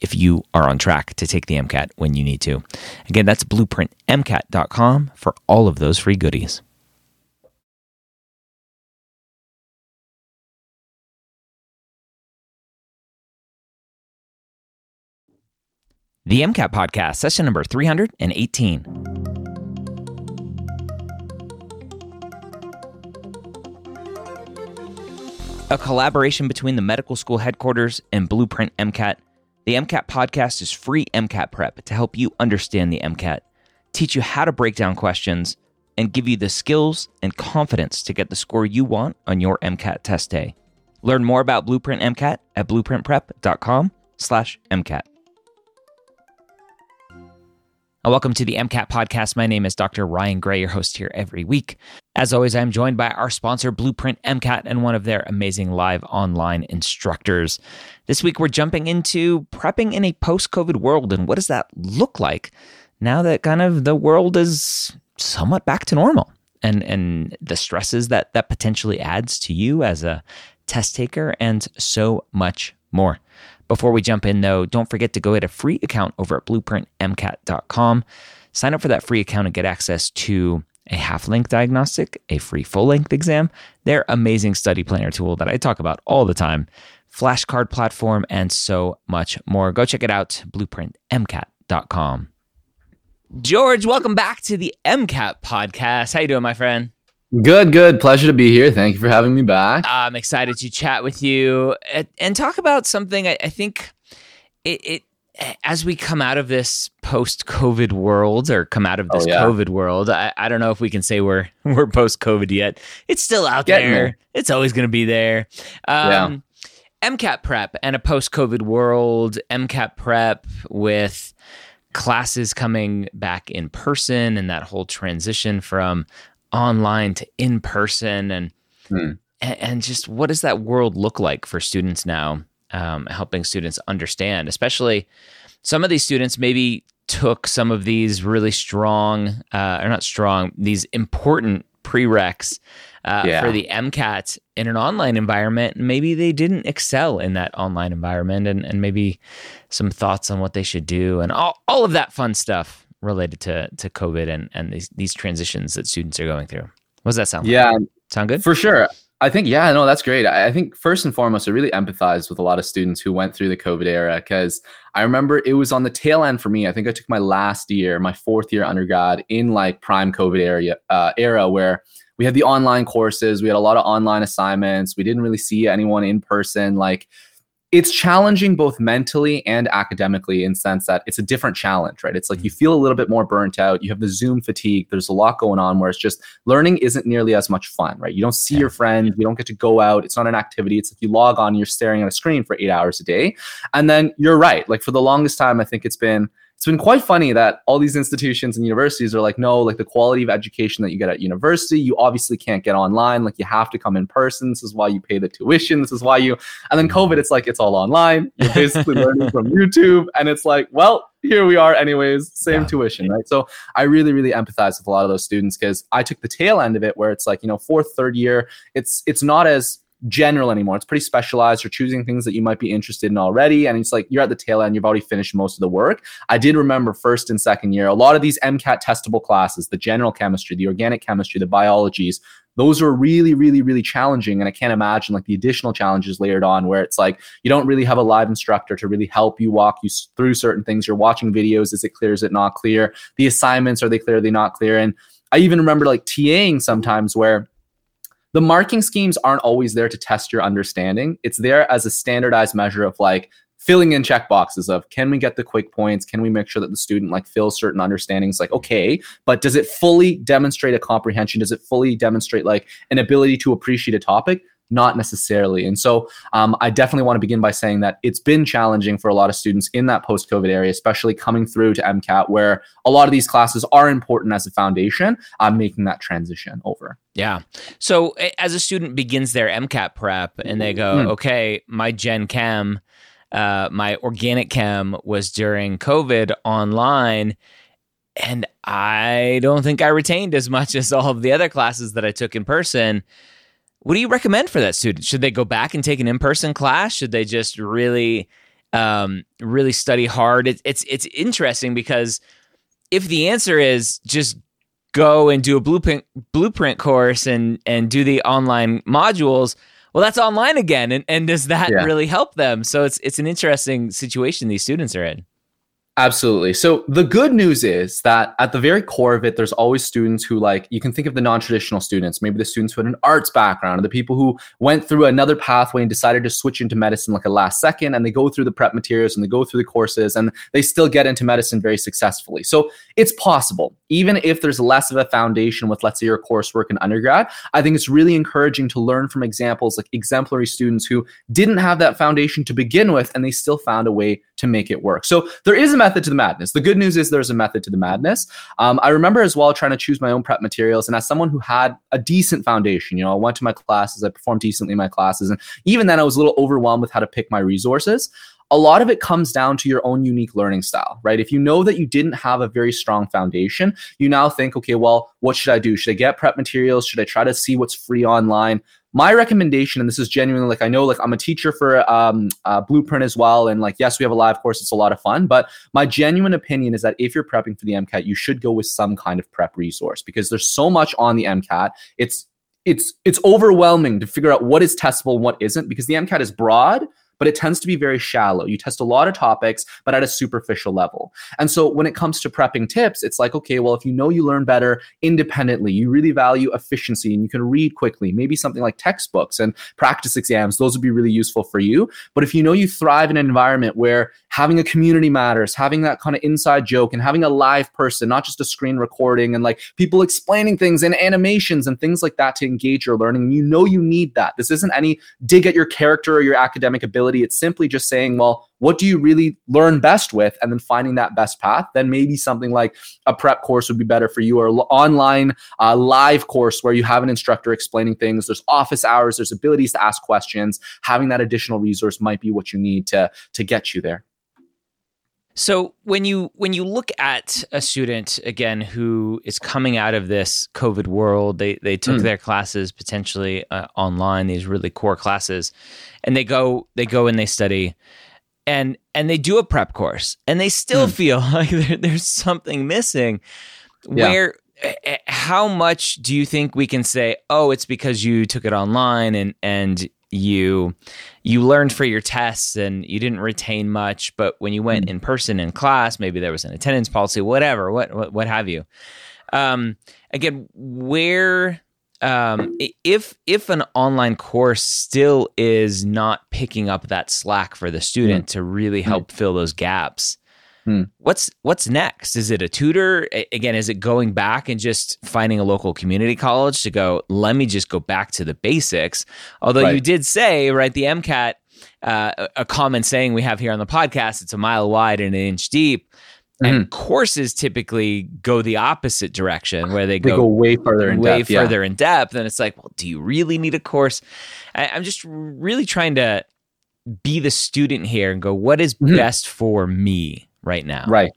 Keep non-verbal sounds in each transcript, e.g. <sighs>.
if you are on track to take the MCAT when you need to. Again, that's blueprintmcat.com for all of those free goodies. The MCAT podcast, session number 318. A collaboration between the medical school headquarters and Blueprint MCAT. The MCAT podcast is free MCAT prep to help you understand the MCAT, teach you how to break down questions, and give you the skills and confidence to get the score you want on your MCAT test day. Learn more about Blueprint MCAT at blueprintprep.com/mcat. Welcome to the MCAT podcast. My name is Dr. Ryan Gray, your host here every week. As always, I'm joined by our sponsor, Blueprint MCAT, and one of their amazing live online instructors. This week, we're jumping into prepping in a post COVID world and what does that look like now that kind of the world is somewhat back to normal and, and the stresses that that potentially adds to you as a test taker and so much more. Before we jump in, though, don't forget to go get a free account over at blueprintmcat.com. Sign up for that free account and get access to a half length diagnostic, a free full length exam, their amazing study planner tool that I talk about all the time, flashcard platform, and so much more. Go check it out, blueprintmcat.com. George, welcome back to the MCAT podcast. How you doing, my friend? Good, good. Pleasure to be here. Thank you for having me back. I'm excited to chat with you and, talk about something I, think it, it, as we come out of this post-COVID world or come out of this oh, yeah. COVID world, I, I, don't know if we can say we're <laughs> we're post-COVID yet. It's still out Getting there. It's always going to be there. Um, yeah. MCAT prep and a post-COVID world. MCAT prep with classes coming back in person and that whole transition from online to in person and, and, and just what does that world look like for students now um, helping students understand especially some of these students maybe took some of these really strong uh, or not strong these important prereqs uh, yeah. for the MCAT in an online environment. Maybe they didn't excel in that online environment, and, and maybe some thoughts on what they should do, and all, all of that fun stuff related to to COVID and and these these transitions that students are going through. What does that sound? Yeah, like? sound good for sure. I think yeah, no, that's great. I, I think first and foremost, I really empathize with a lot of students who went through the COVID era because I remember it was on the tail end for me. I think I took my last year, my fourth year undergrad in like prime COVID area uh, era where we had the online courses, we had a lot of online assignments, we didn't really see anyone in person, like it's challenging both mentally and academically in sense that it's a different challenge right? It's like you feel a little bit more burnt out you have the zoom fatigue there's a lot going on where it's just learning isn't nearly as much fun right? You don't see your friends you don't get to go out it's not an activity it's like you log on you're staring at a screen for eight hours a day. And then you're right like for the longest time i think it's been it's been quite funny that all these institutions and universities are like, no, like the quality of education that you get at university, you obviously can't get online. Like you have to come in person. This is why you pay the tuition. This is why you, and then COVID, it's like, it's all online. You're basically <laughs> learning from YouTube. And it's like, well, here we are anyways same yeah. tuition right so i really really empathize with a lot of those students because i took the tail end of it where it's like you know fourth third year it's it's not as general anymore. It's pretty specialized. You're choosing things that you might be interested in already. And it's like you're at the tail end, you've already finished most of the work. I did remember first and second year, a lot of these MCAT testable classes, the general chemistry, the organic chemistry, the biologies, those are really, really, really challenging. And I can't imagine like the additional challenges layered on where it's like you don't really have a live instructor to really help you walk you through certain things. You're watching videos. Is it clear? Is it not clear? The assignments, are they clear? They not clear? And I even remember like TAing sometimes where the marking schemes aren't always there to test your understanding. It's there as a standardized measure of like filling in check boxes of can we get the quick points? Can we make sure that the student like fills certain understandings? Like, okay, but does it fully demonstrate a comprehension? Does it fully demonstrate like an ability to appreciate a topic? Not necessarily. And so um, I definitely want to begin by saying that it's been challenging for a lot of students in that post COVID area, especially coming through to MCAT, where a lot of these classes are important as a foundation, uh, making that transition over. Yeah. So as a student begins their MCAT prep and they go, mm. okay, my Gen Chem, uh, my organic chem was during COVID online. And I don't think I retained as much as all of the other classes that I took in person. What do you recommend for that student? Should they go back and take an in-person class? Should they just really, um, really study hard? It, it's it's interesting because if the answer is just go and do a blueprint blueprint course and and do the online modules, well, that's online again, and and does that yeah. really help them? So it's it's an interesting situation these students are in. Absolutely. So the good news is that at the very core of it, there's always students who like you can think of the non-traditional students, maybe the students who had an arts background, or the people who went through another pathway and decided to switch into medicine like a last second, and they go through the prep materials and they go through the courses and they still get into medicine very successfully. So it's possible, even if there's less of a foundation with, let's say, your coursework in undergrad. I think it's really encouraging to learn from examples like exemplary students who didn't have that foundation to begin with, and they still found a way to make it work. So there is a method to the madness. The good news is there's a method to the madness. Um, I remember as well trying to choose my own prep materials, and as someone who had a decent foundation, you know, I went to my classes, I performed decently in my classes, and even then I was a little overwhelmed with how to pick my resources a lot of it comes down to your own unique learning style, right? If you know that you didn't have a very strong foundation, you now think, okay, well, what should I do? Should I get prep materials? Should I try to see what's free online? my recommendation and this is genuinely like i know like i'm a teacher for um, uh, blueprint as well and like yes we have a live course it's a lot of fun but my genuine opinion is that if you're prepping for the mcat you should go with some kind of prep resource because there's so much on the mcat it's it's it's overwhelming to figure out what is testable and what isn't because the mcat is broad but it tends to be very shallow. You test a lot of topics, but at a superficial level. And so when it comes to prepping tips, it's like, okay, well, if you know you learn better independently, you really value efficiency and you can read quickly, maybe something like textbooks and practice exams, those would be really useful for you. But if you know you thrive in an environment where having a community matters, having that kind of inside joke and having a live person, not just a screen recording and like people explaining things and animations and things like that to engage your learning, you know you need that. This isn't any dig at your character or your academic ability it's simply just saying, well, what do you really learn best with? And then finding that best path. Then maybe something like a prep course would be better for you or online uh, live course where you have an instructor explaining things. There's office hours, there's abilities to ask questions. Having that additional resource might be what you need to, to get you there. So when you when you look at a student again who is coming out of this COVID world, they they took mm. their classes potentially uh, online, these really core classes, and they go they go and they study, and and they do a prep course, and they still mm. feel <laughs> like there, there's something missing. Yeah. Where eh, eh, how much do you think we can say oh it's because you took it online and and you you learned for your tests and you didn't retain much but when you went mm. in person in class maybe there was an attendance policy whatever what what, what have you um, again where um, if if an online course still is not picking up that slack for the student mm. to really help mm. fill those gaps Hmm. What's what's next? Is it a tutor? Again, is it going back and just finding a local community college to go? Let me just go back to the basics. Although right. you did say right, the MCAT, uh, a common saying we have here on the podcast: it's a mile wide and an inch deep. And mm-hmm. courses typically go the opposite direction, where they, they go, go, way further in way depth, further yeah. in depth. And it's like, well, do you really need a course? I, I'm just really trying to be the student here and go, what is mm-hmm. best for me? Right now? Right.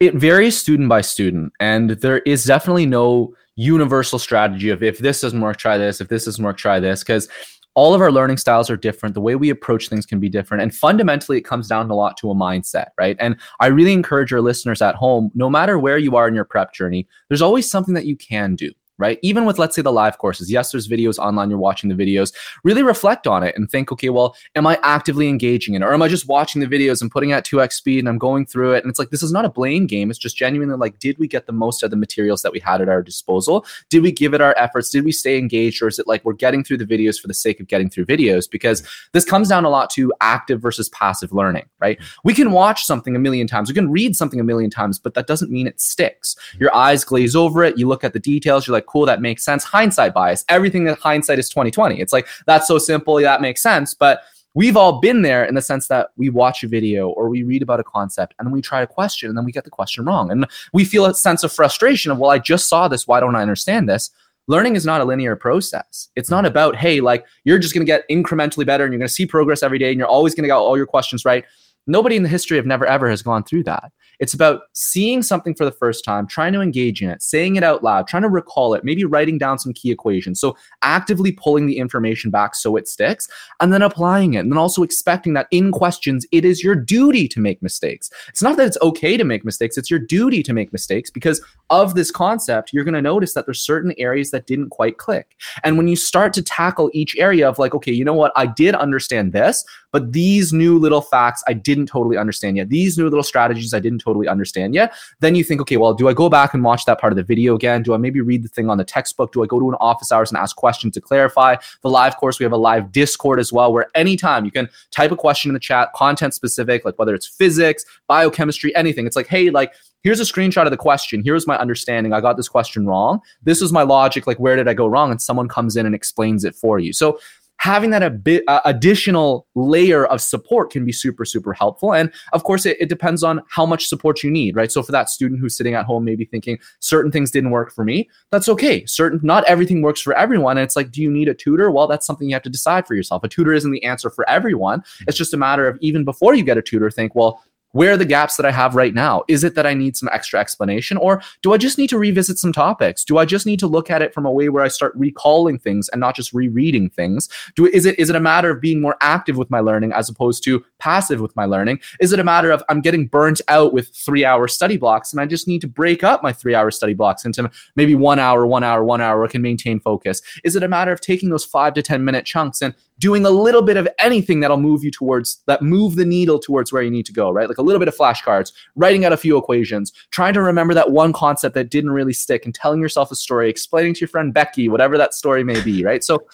It varies student by student, and there is definitely no universal strategy of if this doesn't work, try this. If this doesn't work, try this. Because all of our learning styles are different. The way we approach things can be different. And fundamentally, it comes down a lot to a mindset, right? And I really encourage your listeners at home, no matter where you are in your prep journey, there's always something that you can do right? Even with, let's say, the live courses, yes, there's videos online, you're watching the videos. Really reflect on it and think, okay, well, am I actively engaging in it? Or am I just watching the videos and putting at 2x speed and I'm going through it? And it's like, this is not a blame game. It's just genuinely like, did we get the most of the materials that we had at our disposal? Did we give it our efforts? Did we stay engaged? Or is it like we're getting through the videos for the sake of getting through videos? Because this comes down a lot to active versus passive learning, right? We can watch something a million times, we can read something a million times, but that doesn't mean it sticks. Your eyes glaze over it, you look at the details, you're like, like, cool, that makes sense. Hindsight bias. Everything that hindsight is 2020. It's like, that's so simple. That makes sense. But we've all been there in the sense that we watch a video or we read about a concept and then we try a question and then we get the question wrong. And we feel a sense of frustration of, well, I just saw this. Why don't I understand this? Learning is not a linear process. It's not about, hey, like you're just going to get incrementally better and you're going to see progress every day and you're always going to get all your questions right. Nobody in the history of never ever has gone through that. It's about seeing something for the first time, trying to engage in it, saying it out loud, trying to recall it, maybe writing down some key equations. So actively pulling the information back so it sticks and then applying it. And then also expecting that in questions, it is your duty to make mistakes. It's not that it's okay to make mistakes, it's your duty to make mistakes because of this concept, you're going to notice that there's certain areas that didn't quite click. And when you start to tackle each area of like, okay, you know what, I did understand this, but these new little facts I didn't totally understand yet. These new little strategies I didn't totally understand yet. Then you think, okay, well, do I go back and watch that part of the video again? Do I maybe read the thing on the textbook? Do I go to an office hours and ask questions to clarify? The live course, we have a live Discord as well, where anytime you can type a question in the chat, content specific, like whether it's physics, biochemistry, anything. It's like, hey, like, here's a screenshot of the question. Here's my understanding. I got this question wrong. This is my logic. Like, where did I go wrong? And someone comes in and explains it for you. So having that a bit uh, additional layer of support can be super super helpful. And of course it, it, depends on how much support you need right? So for that student who's sitting at home maybe thinking certain things didn't work for me that's okay. Certain not everything works for everyone. And it's like do you need a tutor? Well that's something you have to decide for yourself. A tutor isn't the answer for everyone. It's just a matter of even before you get a tutor think well where are the gaps that I have right now? Is it that I need some extra explanation or do I just need to revisit some topics? Do I just need to look at it from a way where I start recalling things and not just rereading things? Do is it is it a matter of being more active with my learning as opposed to passive with my learning? Is it a matter of I'm getting burnt out with 3-hour study blocks and I just need to break up my 3-hour study blocks into maybe 1 hour, 1 hour, 1 hour I can maintain focus? Is it a matter of taking those 5 to 10 minute chunks and doing a little bit of anything that'll move you towards that move the needle towards where you need to go, right? Like a little bit of flashcards, writing out a few equations, trying to remember that one concept that didn't really stick and telling yourself a story, explaining to your friend Becky, whatever that story may be, right? So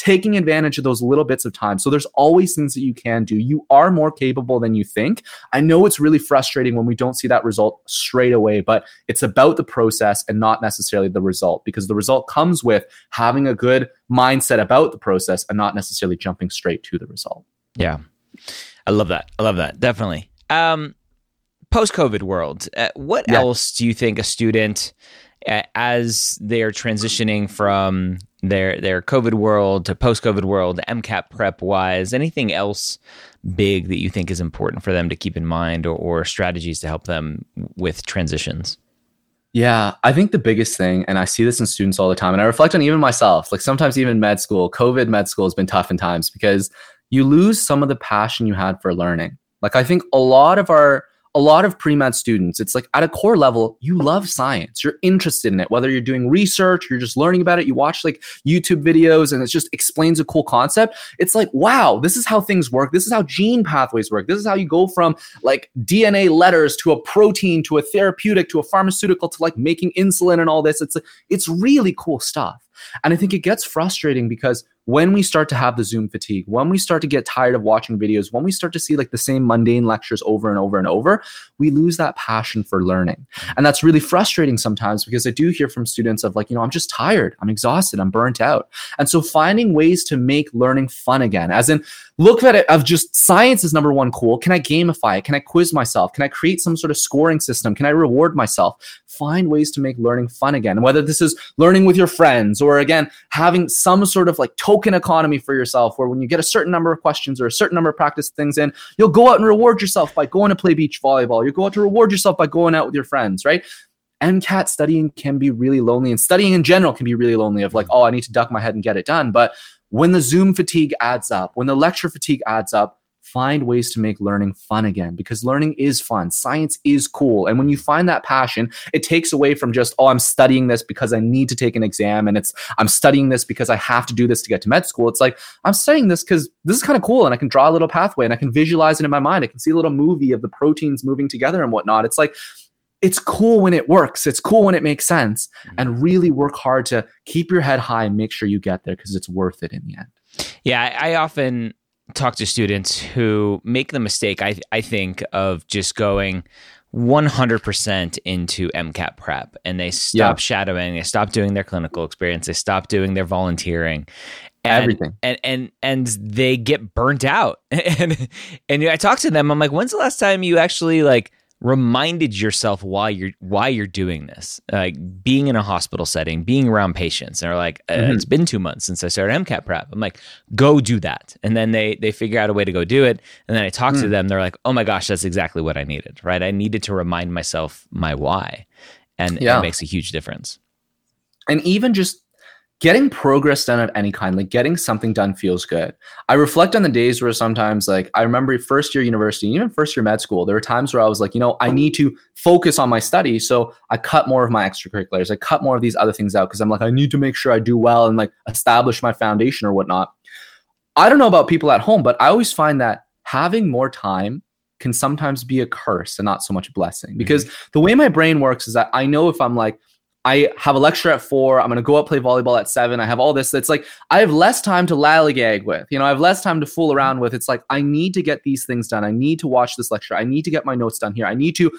taking advantage of those little bits of time. So there's always things that you can do. You are more capable than you think. I know it's really frustrating when we don't see that result straight away, but it's about the process and not necessarily the result because the result comes with having a good mindset about the process and not necessarily jumping straight to the result. Yeah. I love that. I love that. Definitely. Um post COVID world, uh, what yeah. else do you think a student as they're transitioning from their their COVID world to post COVID world, MCAT prep wise, anything else big that you think is important for them to keep in mind or, or strategies to help them with transitions? Yeah, I think the biggest thing, and I see this in students all the time, and I reflect on even myself, like sometimes even med school, COVID med school has been tough in times because you lose some of the passion you had for learning. Like I think a lot of our a lot of pre-med students it's like at a core level you love science. You're interested in it whether you're doing research you're just learning about it you watch like youtube videos and it just explains a cool concept. It's like wow this is how things work. This is how gene pathways work. This is how you go from like dna letters to a protein to a therapeutic to a pharmaceutical to like making insulin and all this. It's it's really cool stuff and I think it gets frustrating because when we start to have the Zoom fatigue, when we start to get tired of watching videos, when we start to see like the same mundane lectures over and over and over, we lose that passion for learning. And that's really frustrating sometimes because I do hear from students of like, you know, I'm just tired, I'm exhausted, I'm burnt out. And so finding ways to make learning fun again, as in look at it of just science is number one cool. Can I gamify it? Can I quiz myself? Can I create some sort of scoring system? Can I reward myself? Find ways to make learning fun again. Whether this is learning with your friends or again, having some sort of like token economy for yourself where when you get a certain number of questions or a certain number of practice things in, you'll go out and reward yourself by going to play beach volleyball. You go out to reward yourself by going out with your friends, right? MCAT studying can be really lonely and studying in general can be really lonely of like, mm-hmm. oh, I need to duck my head and get it done. But when the Zoom fatigue adds up, when the lecture fatigue adds up, find ways to make learning fun again because learning is fun. Science is cool. And when you find that passion, it takes away from just, oh, I'm studying this because I need to take an exam and it's, I'm studying this because I have to do this to get to med school. It's like, I'm studying this because this is kind of cool and I can draw a little pathway and I can visualize it in my mind. I can see a little movie of the proteins moving together and whatnot. It's like, it's cool when it works. It's cool when it makes sense. Mm-hmm. And really work hard to keep your head high and make sure you get there because it's worth it in the end. Yeah, I, often talk to students who make the mistake, I, I think, of just going, 100% into MCAT prep and they stop yeah. shadowing, they stop doing their clinical experience, they stop doing their volunteering. And, Everything and and and they get burnt out, <laughs> and and I talk to them. I'm like, when's the last time you actually like reminded yourself why you're why you're doing this. Like being in a hospital setting being around patients and they're like uh, mm-hmm. it's been two months since i started mcat prep. I'm like go do that. And then they they figure out a way to go do it. And then i talk mm. to them they're like oh my gosh that's exactly what i needed right? I needed to remind myself my why. And yeah. it makes a huge difference. And even just getting progress done of any kind, like getting something done feels good. I reflect on the days where sometimes, like, I remember first year university, even first year med school, there were times where I was like, you know, I need to focus on my study. So I cut more of my extracurriculars, I cut more of these other things out because I'm like, I need to make sure I do well and like establish my foundation or whatnot. I don't know about people at home, but I always find that having more time can sometimes be a curse and not so much a blessing because mm-hmm. the way my brain works is that I know if I'm like, I have a lecture at four. I'm going to go up play volleyball at seven. I have all this. It's like I have less time to lollygag with. You know, I have less time to fool around with. It's like I need to get these things done. I need to watch this lecture. I need to get my notes done here. I need to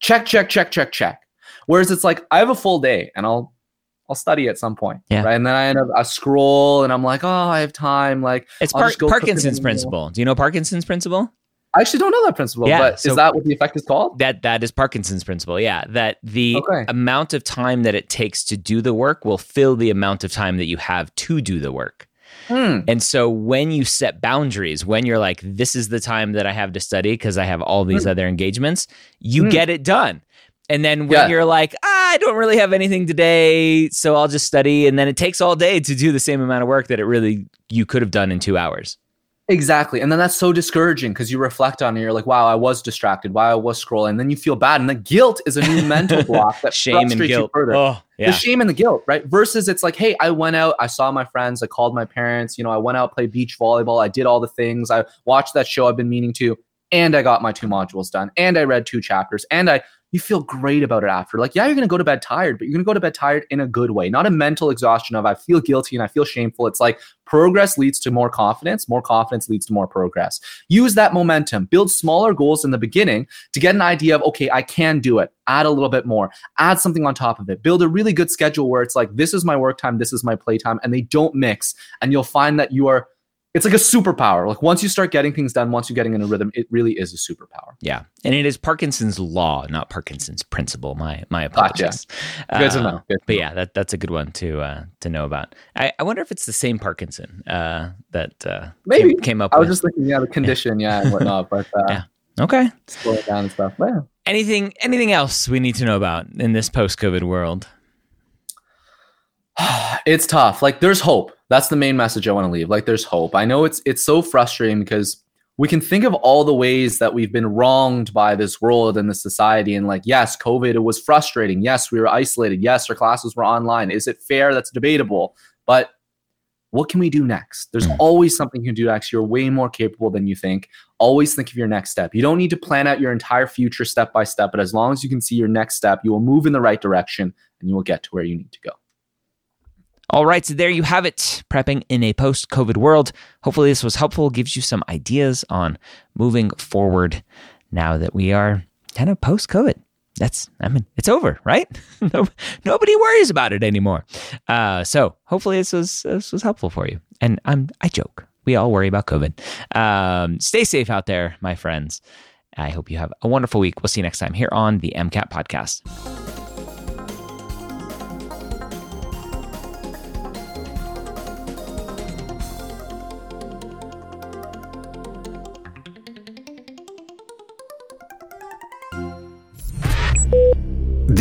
check, check, check, check, check. Whereas it's like I have a full day and I'll I'll study at some point. Yeah. Right. And then I end up I scroll and I'm like, oh, I have time. Like it's Par- Parkinson's principle. Do you know Parkinson's principle? I actually don't know that principle, yeah, but so is that what the effect is called? That that is Parkinson's principle. Yeah, that the okay. amount of time that it takes to do the work will fill the amount of time that you have to do the work. Hmm. And so when you set boundaries, when you're like, this is the time that I have to study because I have all these hmm. other engagements, you hmm. get it done. And then when yeah. you're like, ah, I don't really have anything today, so I'll just study. And then it takes all day to do the same amount of work that it really you could have done in two hours. Exactly. And then that's so discouraging because you reflect on it. You're like, wow, I was distracted. Why I was scrolling. And then you feel bad. And the guilt is a new mental <laughs> block that shame and guilt. further. Oh, yeah. The shame and the guilt, right? Versus it's like, hey, I went out, I saw my friends, I called my parents, you know, I went out, played beach volleyball, I did all the things, I watched that show I've been meaning to, and I got my two modules done, and I read two chapters, and I you feel great about it after. Like, yeah, you're going to go to bed tired, but you're going to go to bed tired in a good way, not a mental exhaustion of I feel guilty and I feel shameful. It's like progress leads to more confidence, more confidence leads to more progress. Use that momentum, build smaller goals in the beginning to get an idea of, okay, I can do it. Add a little bit more, add something on top of it, build a really good schedule where it's like, this is my work time, this is my play time, and they don't mix. And you'll find that you are it's like a superpower. Like once you start getting things done, once you're getting in a rhythm, it really is a superpower. Yeah, and it is Parkinson's law, not Parkinson's principle. My my apologies. Gotcha. Good to know. Good to but know. yeah, that that's a good one to uh, to know about. I, I wonder if it's the same Parkinson uh, that uh, maybe came, came up. I was with. just thinking, yeah, the condition, yeah, yeah and whatnot, but uh, <laughs> yeah, okay, slow it down and stuff. Yeah. Anything anything else we need to know about in this post COVID world? <sighs> it's tough. Like there's hope. That's the main message I want to leave. Like there's hope. I know it's it's so frustrating because we can think of all the ways that we've been wronged by this world and the society and like yes, COVID it was frustrating. Yes, we were isolated. Yes, our classes were online. Is it fair? That's debatable. But what can we do next? There's hmm. always something you can do next. You're way more capable than you think. Always think of your next step. You don't need to plan out your entire future step by step, but as long as you can see your next step, you will move in the right direction and you will get to where you need to go. All right, so there you have it. Prepping in a post COVID world. Hopefully, this was helpful, gives you some ideas on moving forward now that we are kind of post COVID. That's, I mean, it's over, right? <laughs> Nobody worries about it anymore. Uh, so hopefully, this was, this was helpful for you. And I'm, I joke. We all worry about COVID. Um, stay safe out there, my friends. I hope you have a wonderful week. We'll see you next time here on the MCAT podcast.